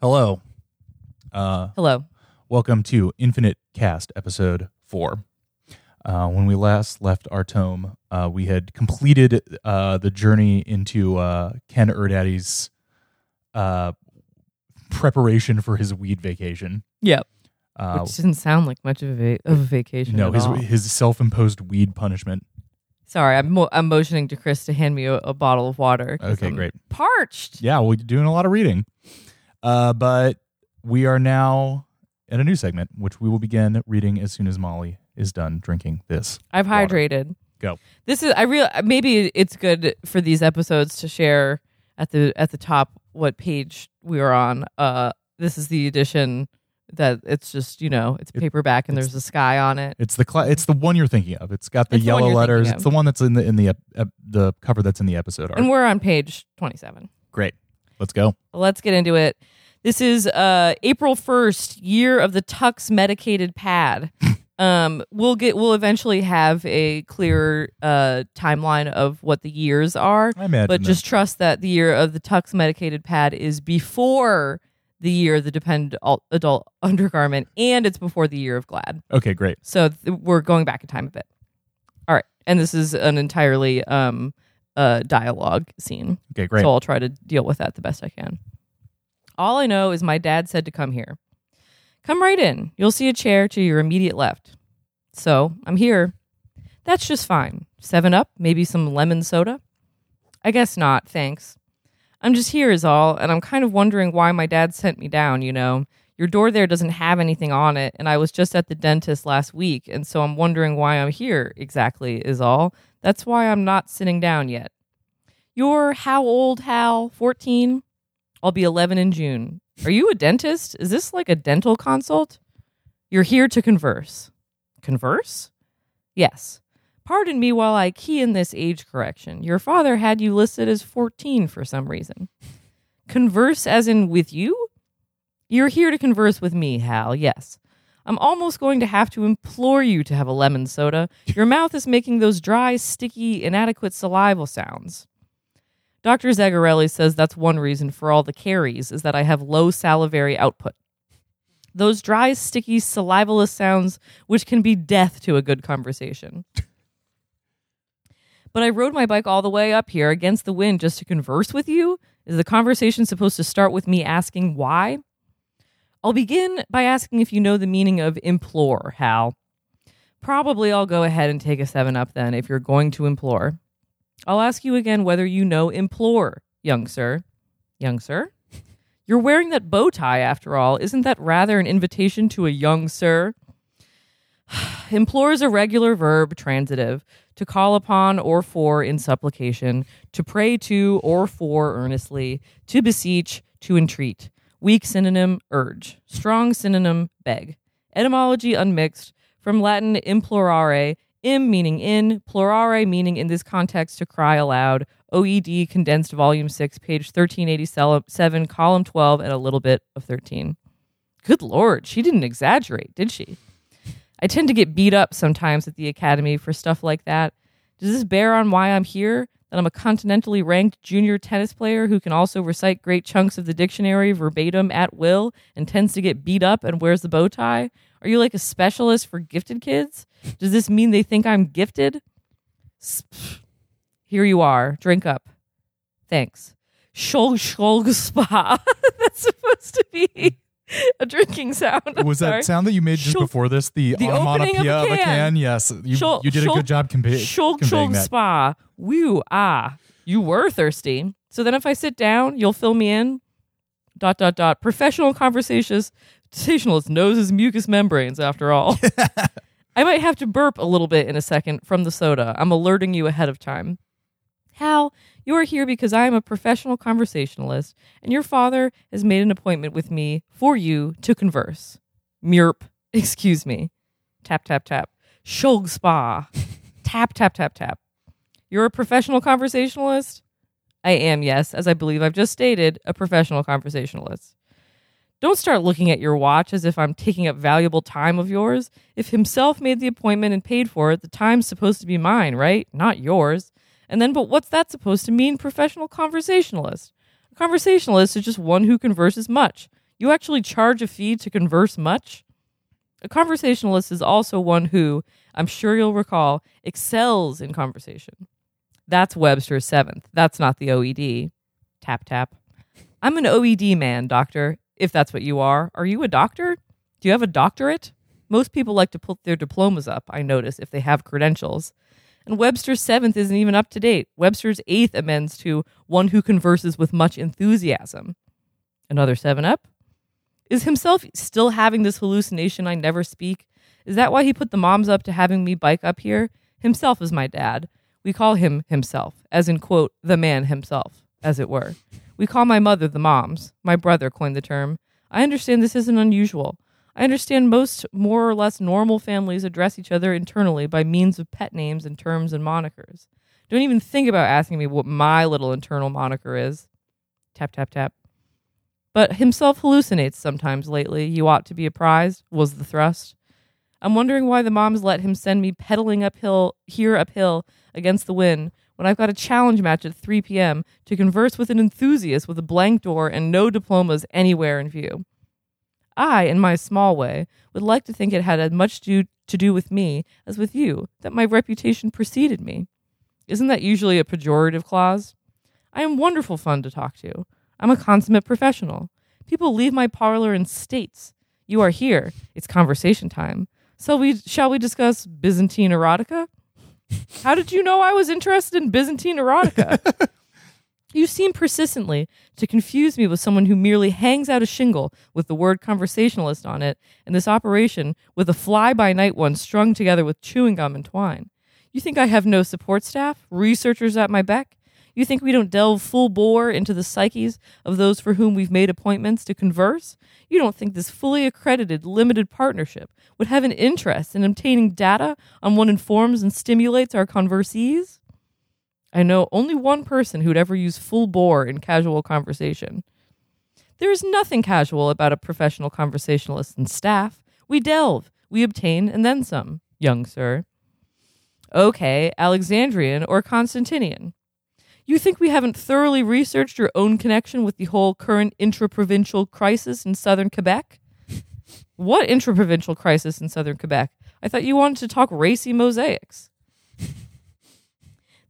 Hello. Uh, Hello. welcome to Infinite Cast episode four. Uh, when we last left our tome, uh, we had completed uh, the journey into uh, Ken Erdedy's uh, preparation for his weed vacation. Yep. Uh, Which didn't sound like much of a, va- of a vacation. no, at his all. his self imposed weed punishment. Sorry, I'm, mo- I'm motioning to Chris to hand me a, a bottle of water. 'cause Okay, I'm great. Parched. Yeah, we're doing a lot of reading. Uh, but we are now in a new segment, which we will begin reading as soon as Molly is done drinking this. I've Water. hydrated. Go. This is I real maybe it's good for these episodes to share at the at the top what page we are on. Uh, this is the edition that it's just you know it's paperback and it's- there's a sky on it. It's the cla it's the one you're thinking of. It's got the It's yellow you're letters. It's the one that's in the in the ep, ep, the cover that's in the episode art. And we're on page 27. Great. Let's go. Let's get into it. This is uh April 1st, year of the Tux medicated pad. um we'll get we'll eventually have a clearer uh timeline of what the years are, I imagine. but that- just trust that the year of the Tux medicated pad is before the year of the dependent adult undergarment and it's before the year of glad. okay, great. So th- we're going back in time a bit. All right. And this is an entirely um uh dialogue scene. Okay, great. So I'll try to deal with that the best I can. All I know is my dad said to come here. Come right in. You'll see a chair to your immediate left. So I'm here. That's just fine. Seven up, maybe some lemon soda? I guess not, thanks. I'm just here, is all, and I'm kind of wondering why my dad sent me down, you know. Your door there doesn't have anything on it, and I was just at the dentist last week, and so I'm wondering why I'm here exactly, is all. That's why I'm not sitting down yet. You're how old, Hal? 14? I'll be 11 in June. Are you a dentist? Is this like a dental consult? You're here to converse. Converse? Yes. Pardon me while I key in this age correction. Your father had you listed as 14 for some reason. Converse as in with you? You're here to converse with me, Hal, yes. I'm almost going to have to implore you to have a lemon soda. Your mouth is making those dry, sticky, inadequate salival sounds. Dr. Zegarelli says that's one reason for all the caries is that I have low salivary output. Those dry, sticky, salivalous sounds which can be death to a good conversation. but I rode my bike all the way up here against the wind just to converse with you? Is the conversation supposed to start with me asking why? I'll begin by asking if you know the meaning of implore, Hal. Probably I'll go ahead and take a 7 up then if you're going to implore. I'll ask you again whether you know implore, young sir. Young sir? You're wearing that bow tie after all. Isn't that rather an invitation to a young sir? implore is a regular verb, transitive, to call upon or for in supplication, to pray to or for earnestly, to beseech, to entreat. Weak synonym, urge. Strong synonym, beg. Etymology unmixed, from Latin implorare, im meaning in, plorare meaning in this context to cry aloud. OED condensed volume 6, page 1387, column 12, and a little bit of 13. Good lord, she didn't exaggerate, did she? I tend to get beat up sometimes at the academy for stuff like that. Does this bear on why I'm here? That I'm a continentally ranked junior tennis player who can also recite great chunks of the dictionary verbatim at will and tends to get beat up and wears the bow tie? Are you like a specialist for gifted kids? Does this mean they think I'm gifted? Here you are. Drink up. Thanks. Shol spa. That's supposed to be a drinking sound. I'm Was sorry. that sound that you made just before this the, the opening of a onomatopoeia of a can. Yes, you, you did a good job convey, Shulk conveying shulk that. spa. Woo ah. You were thirsty. So then if I sit down, you'll fill me in. Dot dot dot. Professional conversations conversationalist knows his mucous membranes after all. I might have to burp a little bit in a second from the soda. I'm alerting you ahead of time. Hal, you are here because I am a professional conversationalist, and your father has made an appointment with me for you to converse. Murp, excuse me. Tap, tap, tap. Shog spa. tap, tap, tap, tap. You're a professional conversationalist? I am, yes, as I believe I've just stated, a professional conversationalist. Don't start looking at your watch as if I'm taking up valuable time of yours. If himself made the appointment and paid for it, the time's supposed to be mine, right? Not yours. And then, but what's that supposed to mean, professional conversationalist? A conversationalist is just one who converses much. You actually charge a fee to converse much? A conversationalist is also one who, I'm sure you'll recall, excels in conversation. That's Webster's seventh. That's not the OED. Tap, tap. I'm an OED man, doctor, if that's what you are. Are you a doctor? Do you have a doctorate? Most people like to put their diplomas up, I notice, if they have credentials. And Webster's seventh isn't even up to date. Webster's eighth amends to one who converses with much enthusiasm. Another seven up? Is himself still having this hallucination I never speak? Is that why he put the moms up to having me bike up here? Himself is my dad. We call him himself, as in, quote, the man himself, as it were. We call my mother the moms. My brother coined the term. I understand this isn't unusual. I understand most more or less normal families address each other internally by means of pet names and terms and monikers. Don't even think about asking me what my little internal moniker is. Tap, tap, tap. But himself hallucinates sometimes lately. You ought to be apprised, was the thrust. I'm wondering why the moms let him send me pedaling uphill, here uphill, against the wind, when I've got a challenge match at 3 p.m. to converse with an enthusiast with a blank door and no diplomas anywhere in view. I, in my small way, would like to think it had as much to, to do with me as with you, that my reputation preceded me. Isn't that usually a pejorative clause? I am wonderful fun to talk to. I'm a consummate professional. People leave my parlor in states. You are here. It's conversation time. So we shall we discuss Byzantine erotica? How did you know I was interested in Byzantine erotica? you seem persistently to confuse me with someone who merely hangs out a shingle with the word conversationalist on it, and this operation with a fly by night one strung together with chewing gum and twine. You think I have no support staff, researchers at my beck? You think we don't delve full bore into the psyches of those for whom we've made appointments to converse? You don't think this fully accredited limited partnership would have an interest in obtaining data on what informs and stimulates our conversees? I know only one person who'd ever use full bore in casual conversation. There is nothing casual about a professional conversationalist and staff. We delve, we obtain, and then some, young sir. Okay, Alexandrian or Constantinian. You think we haven't thoroughly researched your own connection with the whole current intra-provincial crisis in southern Quebec? what intra-provincial crisis in southern Quebec? I thought you wanted to talk racy mosaics.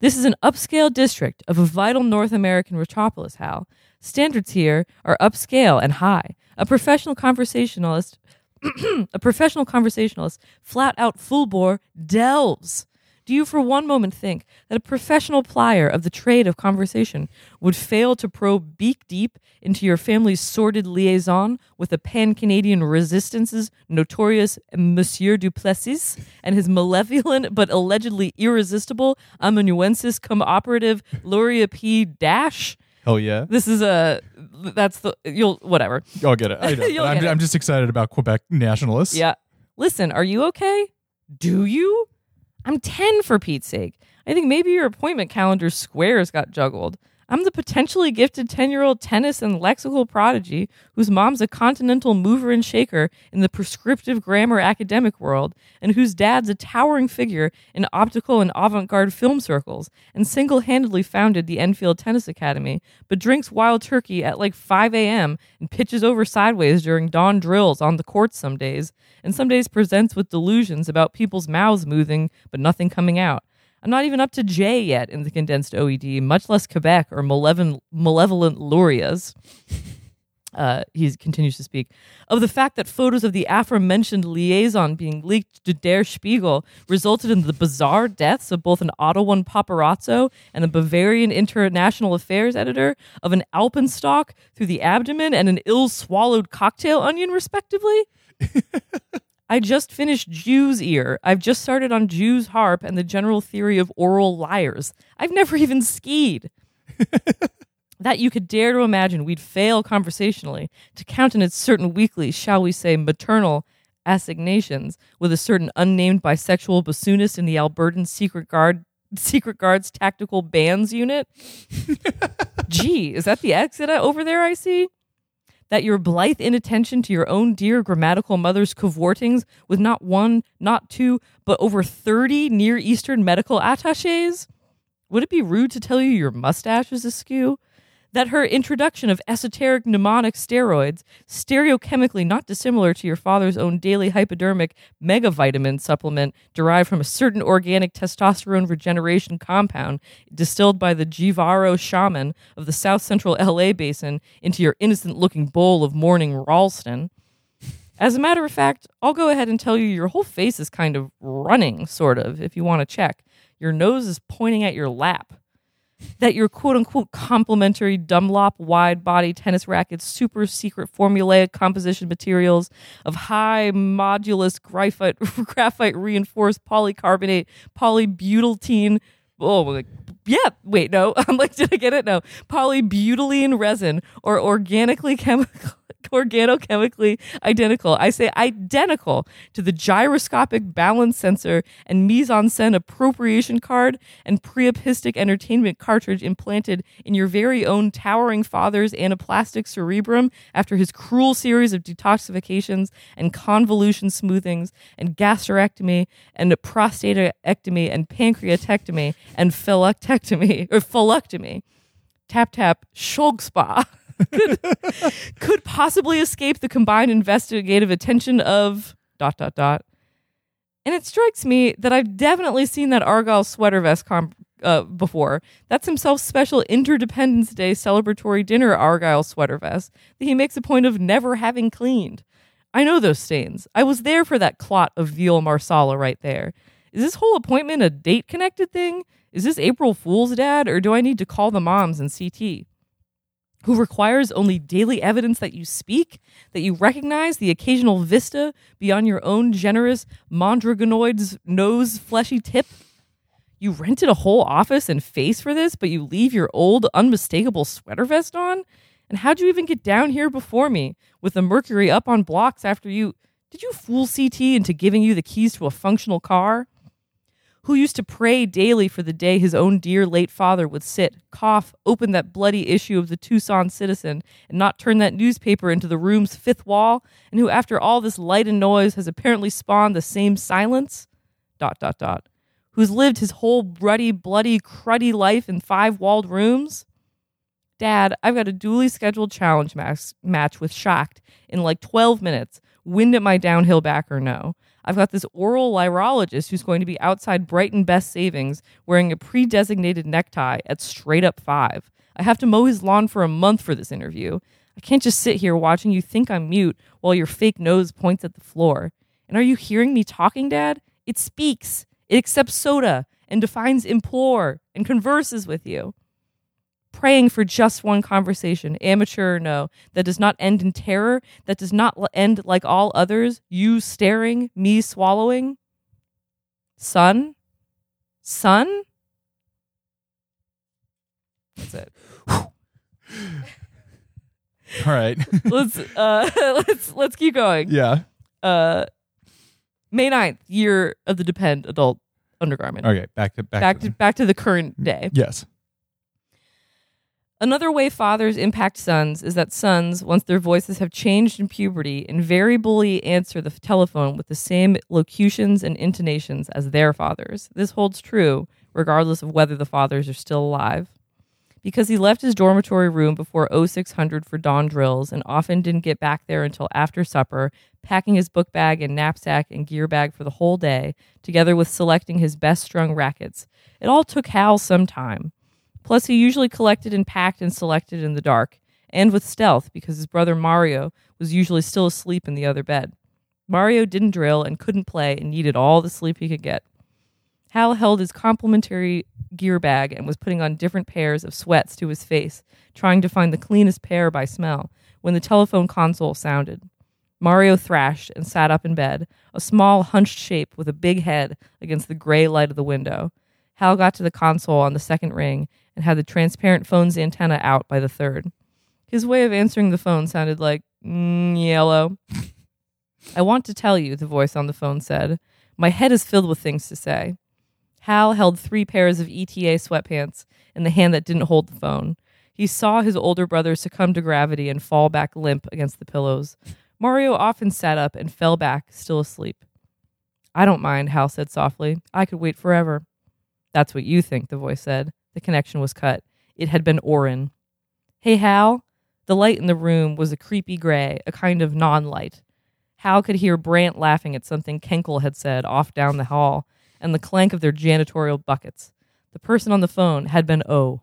This is an upscale district of a vital North American metropolis, Hal. Standards here are upscale and high. A professional conversationalist a professional conversationalist flat out full bore delves do you for one moment think that a professional plier of the trade of conversation would fail to probe beak deep into your family's sordid liaison with the pan Canadian resistance's notorious Monsieur Duplessis and his malevolent but allegedly irresistible amanuensis cum operative Luria P. Dash? Hell yeah. This is a that's the you'll whatever. I'll get it. I know. I'm, get it. I'm just excited about Quebec nationalists. Yeah. Listen, are you okay? Do you? I'm 10 for Pete's sake. I think maybe your appointment calendar squares got juggled. I'm the potentially gifted 10 year old tennis and lexical prodigy whose mom's a continental mover and shaker in the prescriptive grammar academic world, and whose dad's a towering figure in optical and avant garde film circles, and single handedly founded the Enfield Tennis Academy, but drinks wild turkey at like 5 a.m. and pitches over sideways during dawn drills on the courts some days, and some days presents with delusions about people's mouths moving but nothing coming out. I'm not even up to J yet in the condensed OED, much less Quebec or malevolent, malevolent Lurias. Uh, he continues to speak of the fact that photos of the aforementioned liaison being leaked to Der Spiegel resulted in the bizarre deaths of both an Ottawan paparazzo and a Bavarian international affairs editor, of an alpenstock through the abdomen and an ill swallowed cocktail onion, respectively. I just finished Jew's Ear. I've just started on Jew's Harp and the general theory of oral liars. I've never even skied. that you could dare to imagine we'd fail conversationally to countenance certain weekly, shall we say, maternal assignations with a certain unnamed bisexual bassoonist in the Albertan Secret Guard Secret Guards Tactical Bands Unit. Gee, is that the exit over there I see? That your blithe inattention to your own dear grammatical mother's cavortings with not one, not two, but over 30 Near Eastern medical attaches? Would it be rude to tell you your mustache is askew? That her introduction of esoteric mnemonic steroids, stereochemically not dissimilar to your father's own daily hypodermic megavitamin supplement derived from a certain organic testosterone regeneration compound distilled by the Jivaro shaman of the south central LA basin into your innocent looking bowl of morning Ralston. As a matter of fact, I'll go ahead and tell you your whole face is kind of running, sort of, if you want to check. Your nose is pointing at your lap that your quote unquote complementary Dunlop wide body tennis racket's super secret formulaic composition materials of high modulus graphite, graphite reinforced polycarbonate polybutylene. Oh, like, yeah, wait, no. I'm like, did I get it? No. Polybutylene resin or organically chemical organochemically identical. I say identical to the gyroscopic balance sensor and mise en scène appropriation card and priapistic entertainment cartridge implanted in your very own towering father's anaplastic cerebrum after his cruel series of detoxifications and convolution smoothings and gastrectomy and prostatectomy and pancreatectomy and phyllectomy or phyllectomy. Tap tap shog spa. could, could possibly escape the combined investigative attention of dot dot dot. And it strikes me that I've definitely seen that Argyle sweater vest comp uh, before. That's himself special Interdependence Day celebratory dinner Argyle sweater vest that he makes a point of never having cleaned. I know those stains. I was there for that clot of veal marsala right there. Is this whole appointment a date connected thing? Is this April Fool's dad, or do I need to call the moms and CT? Who requires only daily evidence that you speak, that you recognize the occasional vista beyond your own generous mondragonoid's nose fleshy tip? You rented a whole office and face for this, but you leave your old unmistakable sweater vest on? And how'd you even get down here before me with the mercury up on blocks after you? Did you fool CT into giving you the keys to a functional car? Who used to pray daily for the day his own dear late father would sit, cough, open that bloody issue of the Tucson Citizen, and not turn that newspaper into the room's fifth wall, and who, after all this light and noise, has apparently spawned the same silence? Dot, dot, dot. Who's lived his whole ruddy, bloody, cruddy life in five walled rooms? Dad, I've got a duly scheduled challenge match with Schacht in like 12 minutes. Wind at my downhill back or no. I've got this oral lyrologist who's going to be outside Brighton Best Savings wearing a pre designated necktie at straight up five. I have to mow his lawn for a month for this interview. I can't just sit here watching you think I'm mute while your fake nose points at the floor. And are you hearing me talking, Dad? It speaks, it accepts soda and defines implore and converses with you praying for just one conversation, amateur or no, that does not end in terror, that does not end like all others, you staring, me swallowing? Son? Son? That's it. All right. let's uh let's let's keep going. yeah. Uh May 9th, year of the Depend adult undergarment. Okay. Back to back, Back to, to back to the current day. yes. Another way fathers impact sons is that sons, once their voices have changed in puberty, invariably answer the telephone with the same locutions and intonations as their fathers. This holds true regardless of whether the fathers are still alive. Because he left his dormitory room before 0600 for dawn drills and often didn't get back there until after supper, packing his book bag and knapsack and gear bag for the whole day, together with selecting his best strung rackets. It all took Hal some time. Plus, he usually collected and packed and selected in the dark, and with stealth because his brother Mario was usually still asleep in the other bed. Mario didn't drill and couldn't play and needed all the sleep he could get. Hal held his complimentary gear bag and was putting on different pairs of sweats to his face, trying to find the cleanest pair by smell, when the telephone console sounded. Mario thrashed and sat up in bed, a small, hunched shape with a big head against the gray light of the window. Hal got to the console on the second ring and had the transparent phone's antenna out by the third. His way of answering the phone sounded like, mm, yellow. I want to tell you, the voice on the phone said. My head is filled with things to say. Hal held three pairs of ETA sweatpants in the hand that didn't hold the phone. He saw his older brother succumb to gravity and fall back limp against the pillows. Mario often sat up and fell back, still asleep. I don't mind, Hal said softly. I could wait forever. That's what you think, the voice said. The connection was cut. It had been Orin. Hey, Hal? The light in the room was a creepy gray, a kind of non light. Hal could hear Brandt laughing at something Kenkle had said off down the hall and the clank of their janitorial buckets. The person on the phone had been O.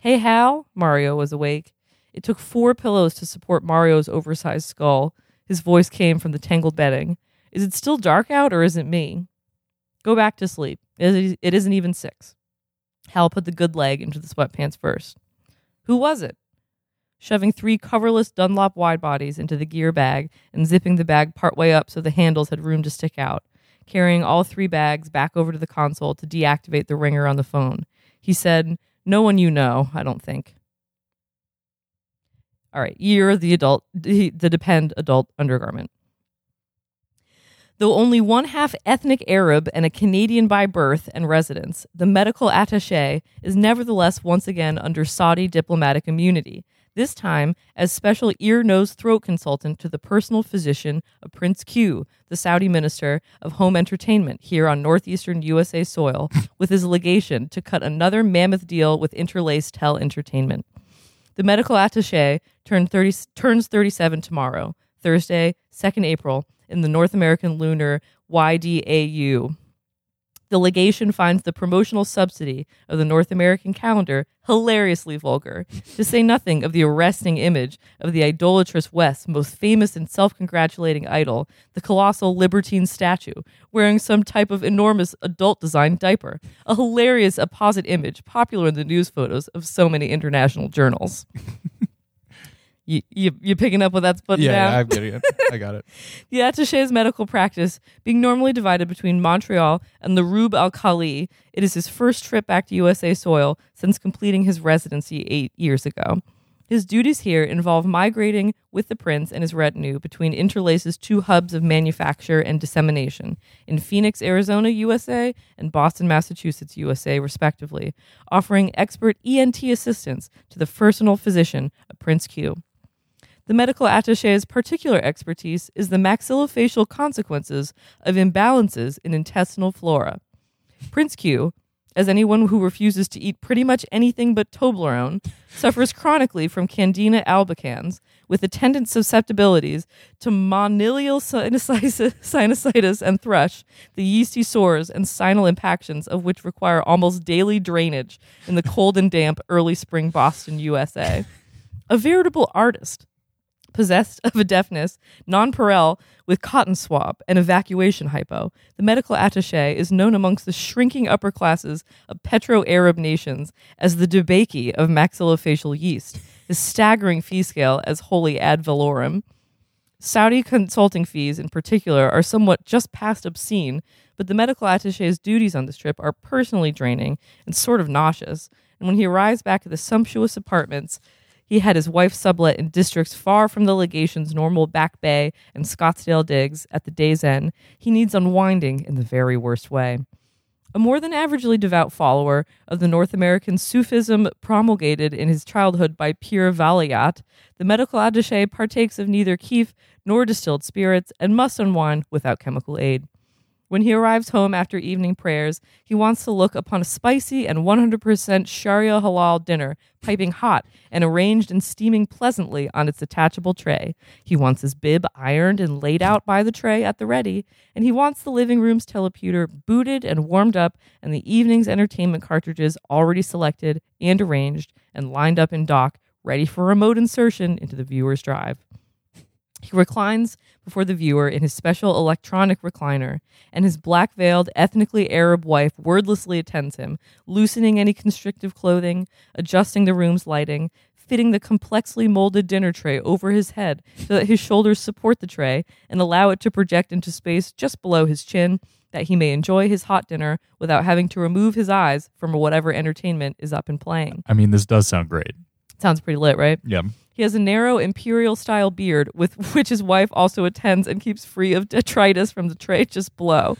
Hey, Hal? Mario was awake. It took four pillows to support Mario's oversized skull. His voice came from the tangled bedding. Is it still dark out or is it me? Go back to sleep. It isn't even six. Hal put the good leg into the sweatpants first. Who was it? Shoving three coverless Dunlop wide bodies into the gear bag and zipping the bag partway up so the handles had room to stick out, carrying all three bags back over to the console to deactivate the ringer on the phone. He said, No one you know, I don't think. All right, you're the adult, the depend adult undergarment. Though only one half ethnic Arab and a Canadian by birth and residence, the medical attache is nevertheless once again under Saudi diplomatic immunity, this time as special ear, nose, throat consultant to the personal physician of Prince Q, the Saudi minister of home entertainment here on northeastern USA soil, with his legation to cut another mammoth deal with Interlace Tel Entertainment. The medical attache turn 30, turns 37 tomorrow, Thursday, 2nd April, in the North American Lunar YDAU. The legation finds the promotional subsidy of the North American calendar hilariously vulgar, to say nothing of the arresting image of the idolatrous West's most famous and self congratulating idol, the colossal Libertine statue, wearing some type of enormous adult designed diaper. A hilarious apposite image popular in the news photos of so many international journals. You, you you picking up what that's putting yeah, down? yeah, I'm getting it. I got it. The attache's medical practice being normally divided between Montreal and the Rub al Khali, it is his first trip back to USA soil since completing his residency eight years ago. His duties here involve migrating with the prince and his retinue between Interlace's two hubs of manufacture and dissemination in Phoenix, Arizona, USA, and Boston, Massachusetts, USA, respectively, offering expert ENT assistance to the personal physician of Prince Q. The medical attache's particular expertise is the maxillofacial consequences of imbalances in intestinal flora. Prince Q, as anyone who refuses to eat pretty much anything but Toblerone, suffers chronically from Candida albicans with attendant susceptibilities to monilial sinusitis and thrush, the yeasty sores and sinal impactions of which require almost daily drainage in the cold and damp early spring Boston, USA. A veritable artist, possessed of a deafness non-pareil with cotton swab and evacuation hypo. The medical attaché is known amongst the shrinking upper classes of petro-Arab nations as the DeBakey of maxillofacial yeast, his staggering fee scale as holy ad valorem. Saudi consulting fees, in particular, are somewhat just past obscene, but the medical attaché's duties on this trip are personally draining and sort of nauseous. And when he arrives back at the sumptuous apartments he had his wife sublet in districts far from the legation's normal Back Bay and Scottsdale digs at the day's end. He needs unwinding in the very worst way. A more than averagely devout follower of the North American Sufism promulgated in his childhood by Pir Vilayat, the medical attaché partakes of neither keef nor distilled spirits and must unwind without chemical aid. When he arrives home after evening prayers, he wants to look upon a spicy and 100% Sharia halal dinner, piping hot and arranged and steaming pleasantly on its attachable tray. He wants his bib ironed and laid out by the tray at the ready, and he wants the living room's teleputer booted and warmed up and the evening's entertainment cartridges already selected and arranged and lined up in dock, ready for remote insertion into the viewer's drive. He reclines before the viewer in his special electronic recliner, and his black veiled, ethnically Arab wife wordlessly attends him, loosening any constrictive clothing, adjusting the room's lighting, fitting the complexly molded dinner tray over his head so that his shoulders support the tray and allow it to project into space just below his chin, that he may enjoy his hot dinner without having to remove his eyes from whatever entertainment is up and playing. I mean, this does sound great. Sounds pretty lit, right? Yeah. He has a narrow imperial style beard with which his wife also attends and keeps free of detritus from the tray just below.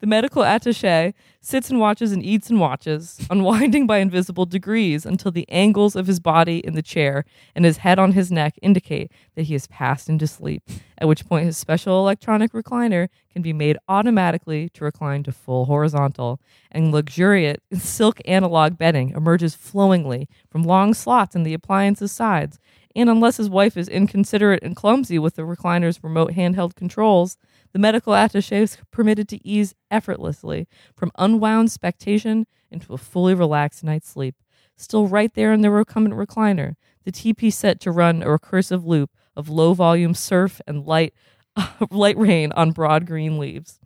The medical attache sits and watches and eats and watches, unwinding by invisible degrees until the angles of his body in the chair and his head on his neck indicate that he has passed into sleep, at which point his special electronic recliner can be made automatically to recline to full horizontal, and luxuriant silk analog bedding emerges flowingly from long slots in the appliance's sides. And unless his wife is inconsiderate and clumsy with the recliner's remote handheld controls, the medical attaché is permitted to ease effortlessly from unwound spectation into a fully relaxed night's sleep. Still right there in the recumbent recliner, the TP set to run a recursive loop of low volume surf and light light rain on broad green leaves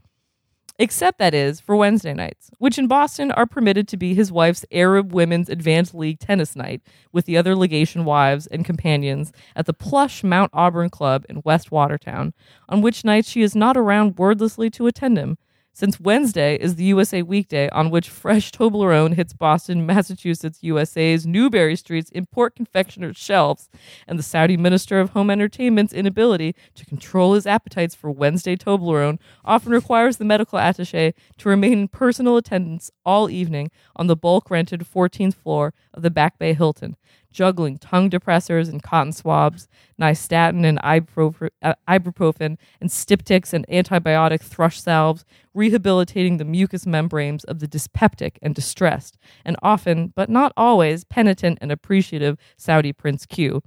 except that is for Wednesday nights, which in Boston are permitted to be his wife's Arab Women's Advanced League tennis night with the other legation wives and companions at the plush Mount Auburn Club in West Watertown, on which nights she is not around wordlessly to attend him, since Wednesday is the USA weekday on which fresh Toblerone hits Boston, Massachusetts, USA's Newbury Street's import confectioner's shelves, and the Saudi Minister of Home Entertainment's inability to control his appetites for Wednesday Toblerone often requires the medical attache to remain in personal attendance all evening on the bulk rented 14th floor of the Back Bay Hilton, juggling tongue depressors and cotton swabs, nystatin and uh, ibuprofen, and styptics and antibiotic thrush salves, rehabilitating the mucous membranes of the dyspeptic and distressed, and often, but not always, penitent and appreciative Saudi Prince Q.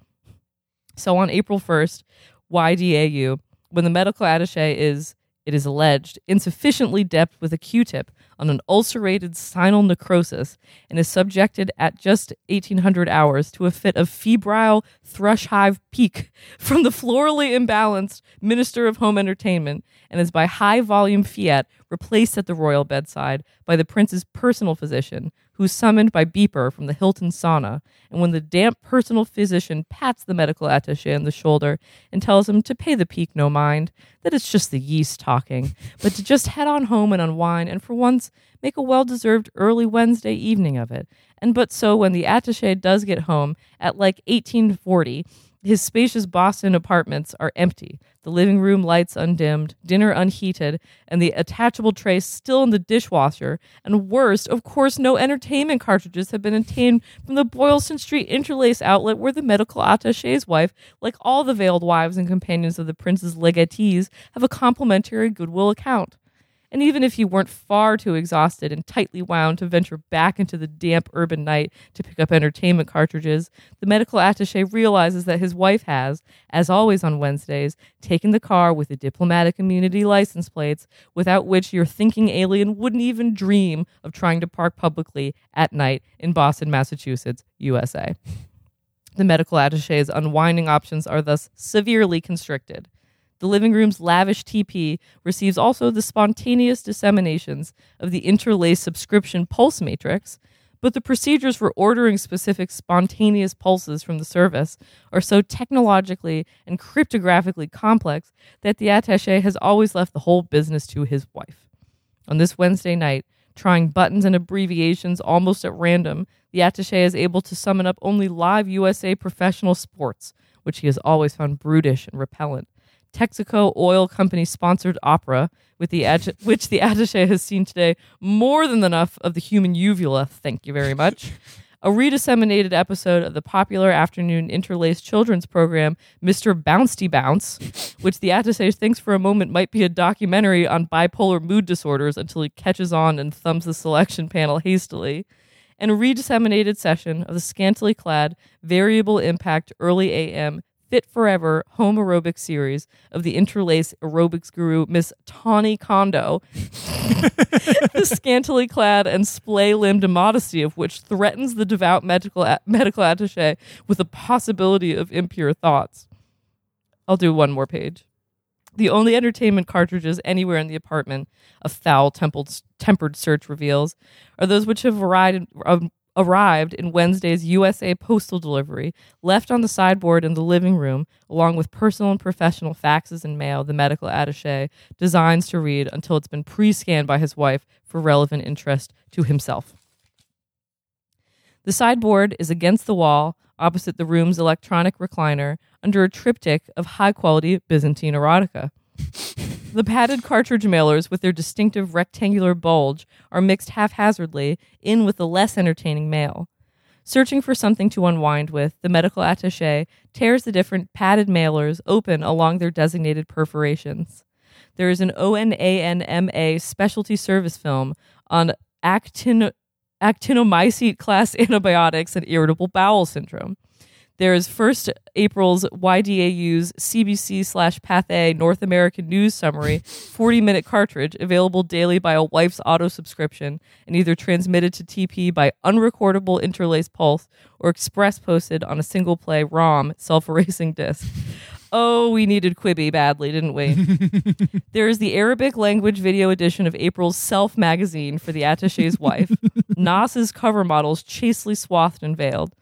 So on April 1st, YDAU, when the medical attache is, it is alleged, insufficiently depped with a Q-tip on an ulcerated sinal necrosis and is subjected at just 1800 hours to a fit of febrile thrush hive pique from the florally imbalanced Minister of Home Entertainment and is by high volume fiat replaced at the royal bedside by the prince's personal physician, who's summoned by beeper from the Hilton sauna. And when the damp personal physician pats the medical attache on the shoulder and tells him to pay the pique no mind, that it's just the yeast talking, but to just head on home and unwind, and for once make a well deserved early Wednesday evening of it. And but so when the attache does get home at like 1840, his spacious Boston apartments are empty, the living room lights undimmed, dinner unheated, and the attachable tray still in the dishwasher. And worst, of course, no entertainment cartridges have been obtained from the Boylston Street interlace outlet where the medical attache's wife, like all the veiled wives and companions of the prince's legatees, have a complimentary goodwill account. And even if he weren't far too exhausted and tightly wound to venture back into the damp urban night to pick up entertainment cartridges, the medical attache realizes that his wife has, as always on Wednesdays, taken the car with the diplomatic immunity license plates, without which your thinking alien wouldn't even dream of trying to park publicly at night in Boston, Massachusetts, USA. The medical attache's unwinding options are thus severely constricted. The living room's lavish TP receives also the spontaneous disseminations of the interlace subscription pulse matrix, but the procedures for ordering specific spontaneous pulses from the service are so technologically and cryptographically complex that the attache has always left the whole business to his wife. On this Wednesday night, trying buttons and abbreviations almost at random, the attache is able to summon up only live USA professional sports, which he has always found brutish and repellent. Texaco Oil Company sponsored opera, with the ag- which the attaché has seen today more than enough of the human uvula. Thank you very much. A redisseminated episode of the popular afternoon interlaced children's program, Mr. Bouncy Bounce, which the attaché thinks for a moment might be a documentary on bipolar mood disorders until he catches on and thumbs the selection panel hastily and a redisseminated session of the scantily clad, variable impact early AM Fit Forever home aerobic series of the interlace aerobics guru Miss Tawny Kondo, the scantily clad and splay limbed immodesty of which threatens the devout medical, a- medical attache with the possibility of impure thoughts. I'll do one more page. The only entertainment cartridges anywhere in the apartment, a foul tempered search reveals, are those which have arrived, um, arrived in Wednesday's USA postal delivery, left on the sideboard in the living room, along with personal and professional faxes and mail the medical attache designs to read until it's been pre scanned by his wife for relevant interest to himself. The sideboard is against the wall, opposite the room's electronic recliner, under a triptych of high quality Byzantine erotica. The padded cartridge mailers, with their distinctive rectangular bulge, are mixed haphazardly in with the less entertaining mail. Searching for something to unwind with, the medical attache tears the different padded mailers open along their designated perforations. There is an ONANMA specialty service film on actin- actinomycete class antibiotics and irritable bowel syndrome. There is first April's YDAU's CBC slash Path A North American News Summary 40 minute cartridge available daily by a wife's auto subscription and either transmitted to TP by unrecordable interlaced pulse or express posted on a single play ROM self erasing disc. Oh, we needed Quibi badly, didn't we? there is the Arabic language video edition of April's Self magazine for the attache's wife. Nas's cover models chastely swathed and veiled.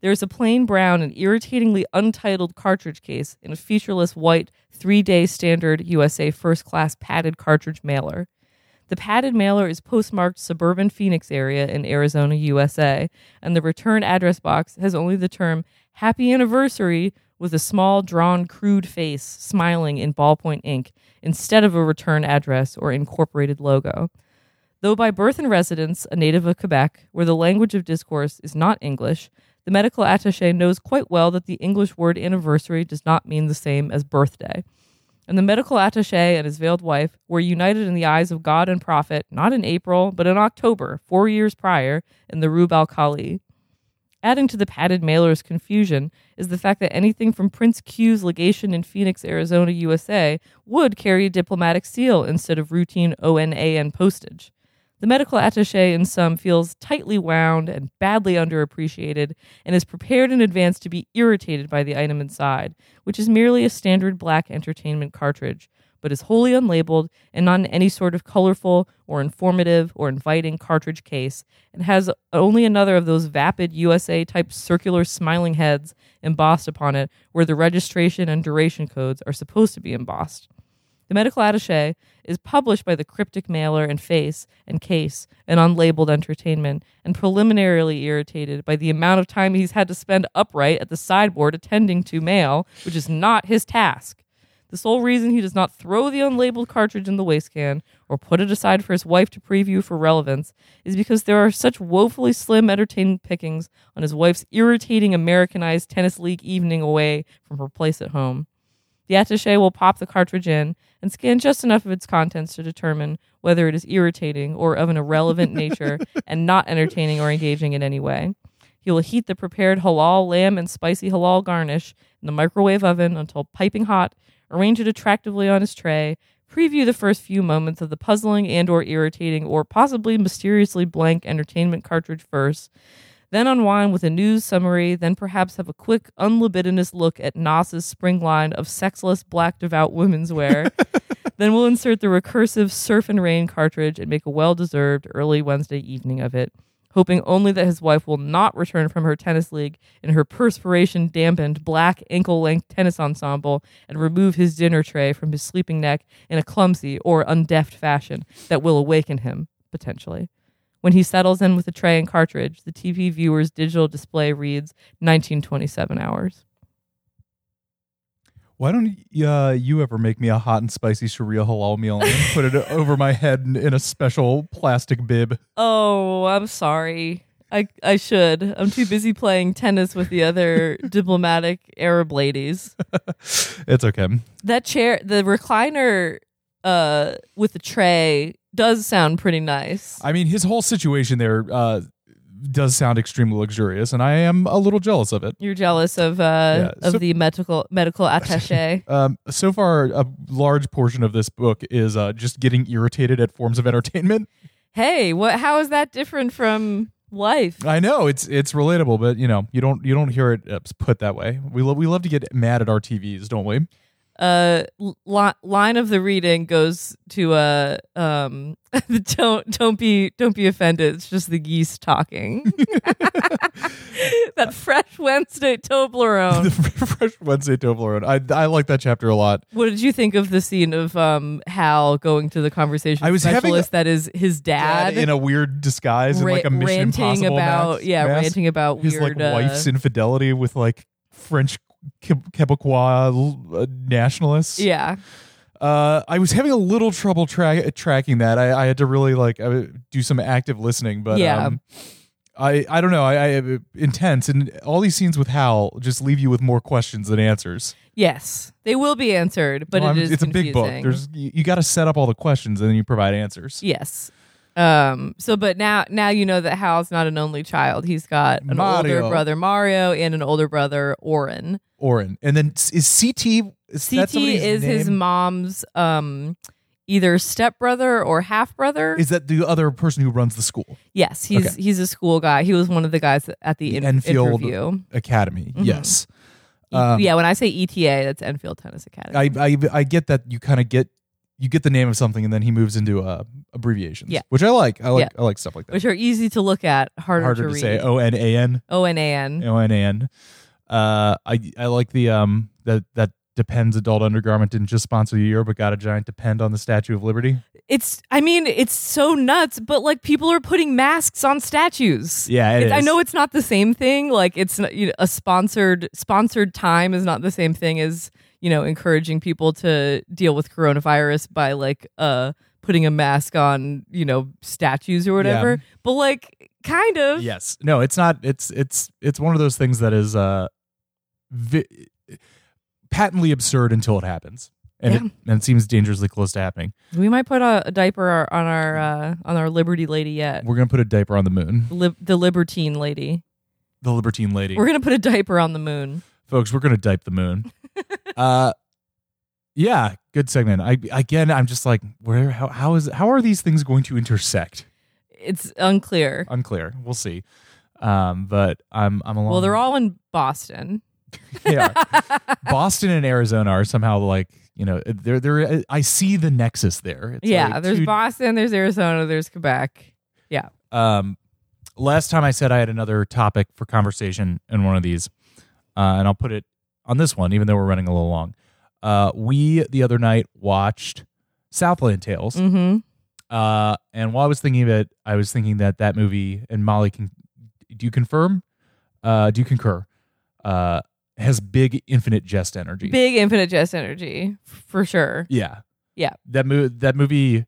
There is a plain brown and irritatingly untitled cartridge case in a featureless white three day standard USA first class padded cartridge mailer. The padded mailer is postmarked suburban Phoenix area in Arizona, USA, and the return address box has only the term Happy Anniversary with a small, drawn, crude face smiling in ballpoint ink instead of a return address or incorporated logo. Though by birth and residence a native of Quebec, where the language of discourse is not English, the medical attache knows quite well that the English word anniversary does not mean the same as birthday. And the medical attache and his veiled wife were united in the eyes of God and prophet not in April, but in October, four years prior, in the Rub al Khali. Adding to the padded mailer's confusion is the fact that anything from Prince Q's legation in Phoenix, Arizona, USA would carry a diplomatic seal instead of routine ONAN postage. The medical attache in sum feels tightly wound and badly underappreciated and is prepared in advance to be irritated by the item inside, which is merely a standard black entertainment cartridge, but is wholly unlabeled and not in any sort of colorful or informative or inviting cartridge case, and has only another of those vapid USA type circular smiling heads embossed upon it where the registration and duration codes are supposed to be embossed. The medical attache is published by the cryptic mailer and face and case and unlabeled entertainment, and preliminarily irritated by the amount of time he's had to spend upright at the sideboard attending to mail, which is not his task. The sole reason he does not throw the unlabeled cartridge in the waste can or put it aside for his wife to preview for relevance is because there are such woefully slim entertainment pickings on his wife's irritating Americanized tennis league evening away from her place at home. The attache will pop the cartridge in and scan just enough of its contents to determine whether it is irritating or of an irrelevant nature and not entertaining or engaging in any way. He will heat the prepared halal lamb and spicy halal garnish in the microwave oven until piping hot, arrange it attractively on his tray, preview the first few moments of the puzzling and or irritating or possibly mysteriously blank entertainment cartridge first, then unwind with a news summary, then perhaps have a quick, unlibidinous look at Nas's spring line of sexless black devout women's wear. then we'll insert the recursive Surf and Rain cartridge and make a well deserved early Wednesday evening of it, hoping only that his wife will not return from her tennis league in her perspiration dampened black ankle length tennis ensemble and remove his dinner tray from his sleeping neck in a clumsy or undeft fashion that will awaken him, potentially. When he settles in with a tray and cartridge, the TV viewer's digital display reads 1927 hours. Why don't uh, you ever make me a hot and spicy Sharia halal meal and put it over my head in, in a special plastic bib? Oh, I'm sorry. I I should. I'm too busy playing tennis with the other diplomatic Arab ladies. it's okay. That chair, the recliner uh with the tray does sound pretty nice. I mean, his whole situation there uh, does sound extremely luxurious, and I am a little jealous of it. You're jealous of uh, Yeah, of so- the medical medical attaché. Um, so far, a large portion of this book is uh, just getting irritated at forms of entertainment. hey, what? How is that different from life? I know it's it's relatable, but you know you don't you don't hear it uh, put that way. We love we love to get mad at our TVs, don't we? Uh li- line of the reading goes to uh um don't don't be don't be offended it's just the geese talking that fresh wednesday toblerone the Fresh Wednesday Toblerone. I I like that chapter a lot. what did you think of the scene of um hal going to the conversation I was having specialist that is his dad, in a weird disguise in ra- like a Mission ranting Impossible about mask- yeah mask. ranting about his weird like uh, wife's infidelity with like French Quebecois uh, nationalists. yeah Uh, I was having a little trouble tra- tracking that. I, I had to really like uh, do some active listening, but Yeah. um, I I don't know. I, I intense and all these scenes with Hal just leave you with more questions than answers. Yes, they will be answered, but Well, it is it's a big book. There's you, you got to set up all the questions and then you provide answers. Yes. Um. So, but now, now you know that Hal's not an only child. He's got an Mario. older brother Mario and an older brother Orin. Orin, and then is CT is CT is his mom's um, either stepbrother or half brother. Is that the other person who runs the school yes, he's Okay. he's a school guy. He was one of the guys at the, The in- Enfield interview. academy? Mhm. Yes. Um, yeah, when I say ETA, that's Enfield Tennis Academy. I, I I get that you kind of get you get the name of something and then he moves into uh, abbreviations. Yeah. which I like. I like Yeah. I like stuff like that. which are easy to look at, harder, Harder to, to, read. say. O N A N O N A N. O N A N. Uh, I I like the um that that depends adult undergarment didn't just sponsor the year but got a giant depend on the Statue of Liberty. It's, I mean, it's so nuts, but like people are putting masks on statues. Yeah, it I know it's not the same thing. Like it's not, you know, a sponsored sponsored time is not the same thing as you know encouraging people to deal with coronavirus by like uh putting a mask on you know statues or whatever. But like kind of. Yes. No, it's not. It's it's it's one of those things that is uh, vi- patently absurd until it happens, and it, and it seems dangerously close to happening. We might put a, a diaper on our uh, on our Liberty lady yet. We're gonna put a diaper on the moon, Lib- the Libertine lady. the Libertine lady, We're gonna put a diaper on the moon. folks. We're gonna dipe the moon. uh, yeah, good segment. I again, I'm just like, where? How, how is how are these things going to intersect? It's unclear. Unclear. We'll see. Um, but I'm I'm along. Well, they're all in Boston. they are. Boston and Arizona are somehow like you know they're they're I see the nexus there. It's yeah, like there's two- Boston, there's Arizona, there's Quebec. Yeah. um last time I said I had another topic for conversation in one of these, uh, and I'll put it on this one, even though we're running a little long. Uh, we the other night watched Southland Tales, Mm-hmm. uh, and while I was thinking of it, I was thinking that that movie and Molly can do you confirm? Uh, do you concur? Uh, has big infinite jest energy. Big infinite jest energy for sure. Yeah. Yeah. That movie that movie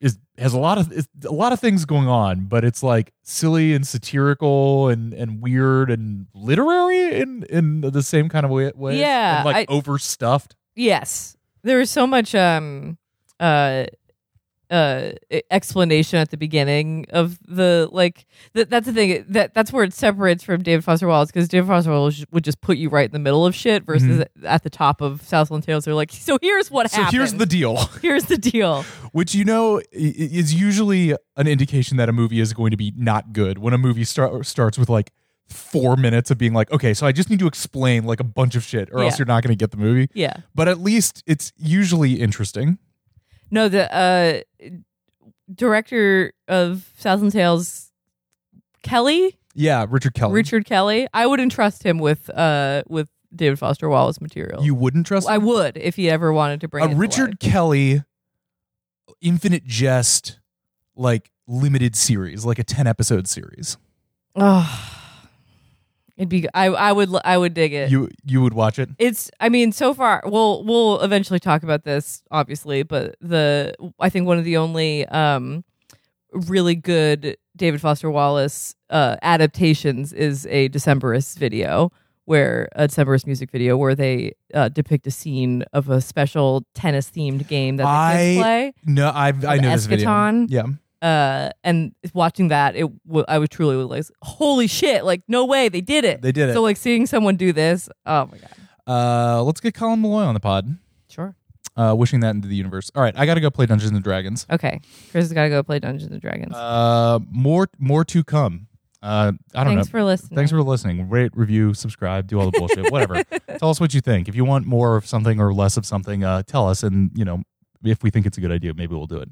is has a lot of is, a lot of things going on, but it's like silly and satirical and and weird and literary in in the same kind of way. way Yeah, and like I- overstuffed. Yes. There was so much um uh uh explanation at the beginning of the like that that's the thing that that's where it separates from David Foster Wallace because David Foster Wallace would just put you right in the middle of shit versus at the top of Southland Tales they're like so here's what Mm-hmm. So happened here's the deal, here's the deal which you know is usually an indication that a movie is going to be not good when a movie start, starts with like four minutes of being like, okay, so I just need to explain like a bunch of shit, or else you're not going to get the movie. yeah But at least it's usually interesting. No, the uh, director of Southland Tales, Kelly, Yeah, Richard Kelly. Richard Kelly. I wouldn't trust him with uh with David Foster Wallace material. you wouldn't trust I would if he ever wanted to bring a Richard. Kelly Infinite Jest like limited series, like a 10 episode series. Oh, it'd be. I I would I would dig it. You you would watch it? it's i mean so far we'll we'll eventually talk about this obviously but the i think one of the only um really good david foster wallace uh adaptations is a decemberist video where a decemberist music video where they uh, depict a scene of a special tennis themed game that the I- kids play No, I've I Of know this video. Yeah. Uh and watching that it w- i was truly like holy shit like no way they did it They did it. so like seeing someone do this oh my god Uh let's get Colin Meloy on the pod. sure Uh wishing that into the universe. All right, I got to go play Dungeons and Dragons. Okay, Chris has got to go play Dungeons and Dragons. Uh more more to come. Uh I don't know. Thanks know. for listening. Thanks for listening. Rate, review, subscribe, do all the bullshit, whatever. Tell us what you think. If you want more of something or less of something, uh, tell us. And, you know, if we think it's a good idea, maybe we'll do it.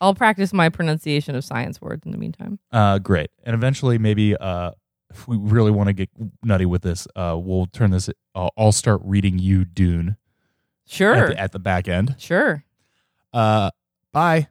I'll practice my pronunciation of science words in the meantime. Uh, great. And eventually, maybe uh, if we really want to get nutty with this, uh, we'll turn this, uh, I'll start reading you Dune Sure, at, the, at the back end. sure. Uh, bye.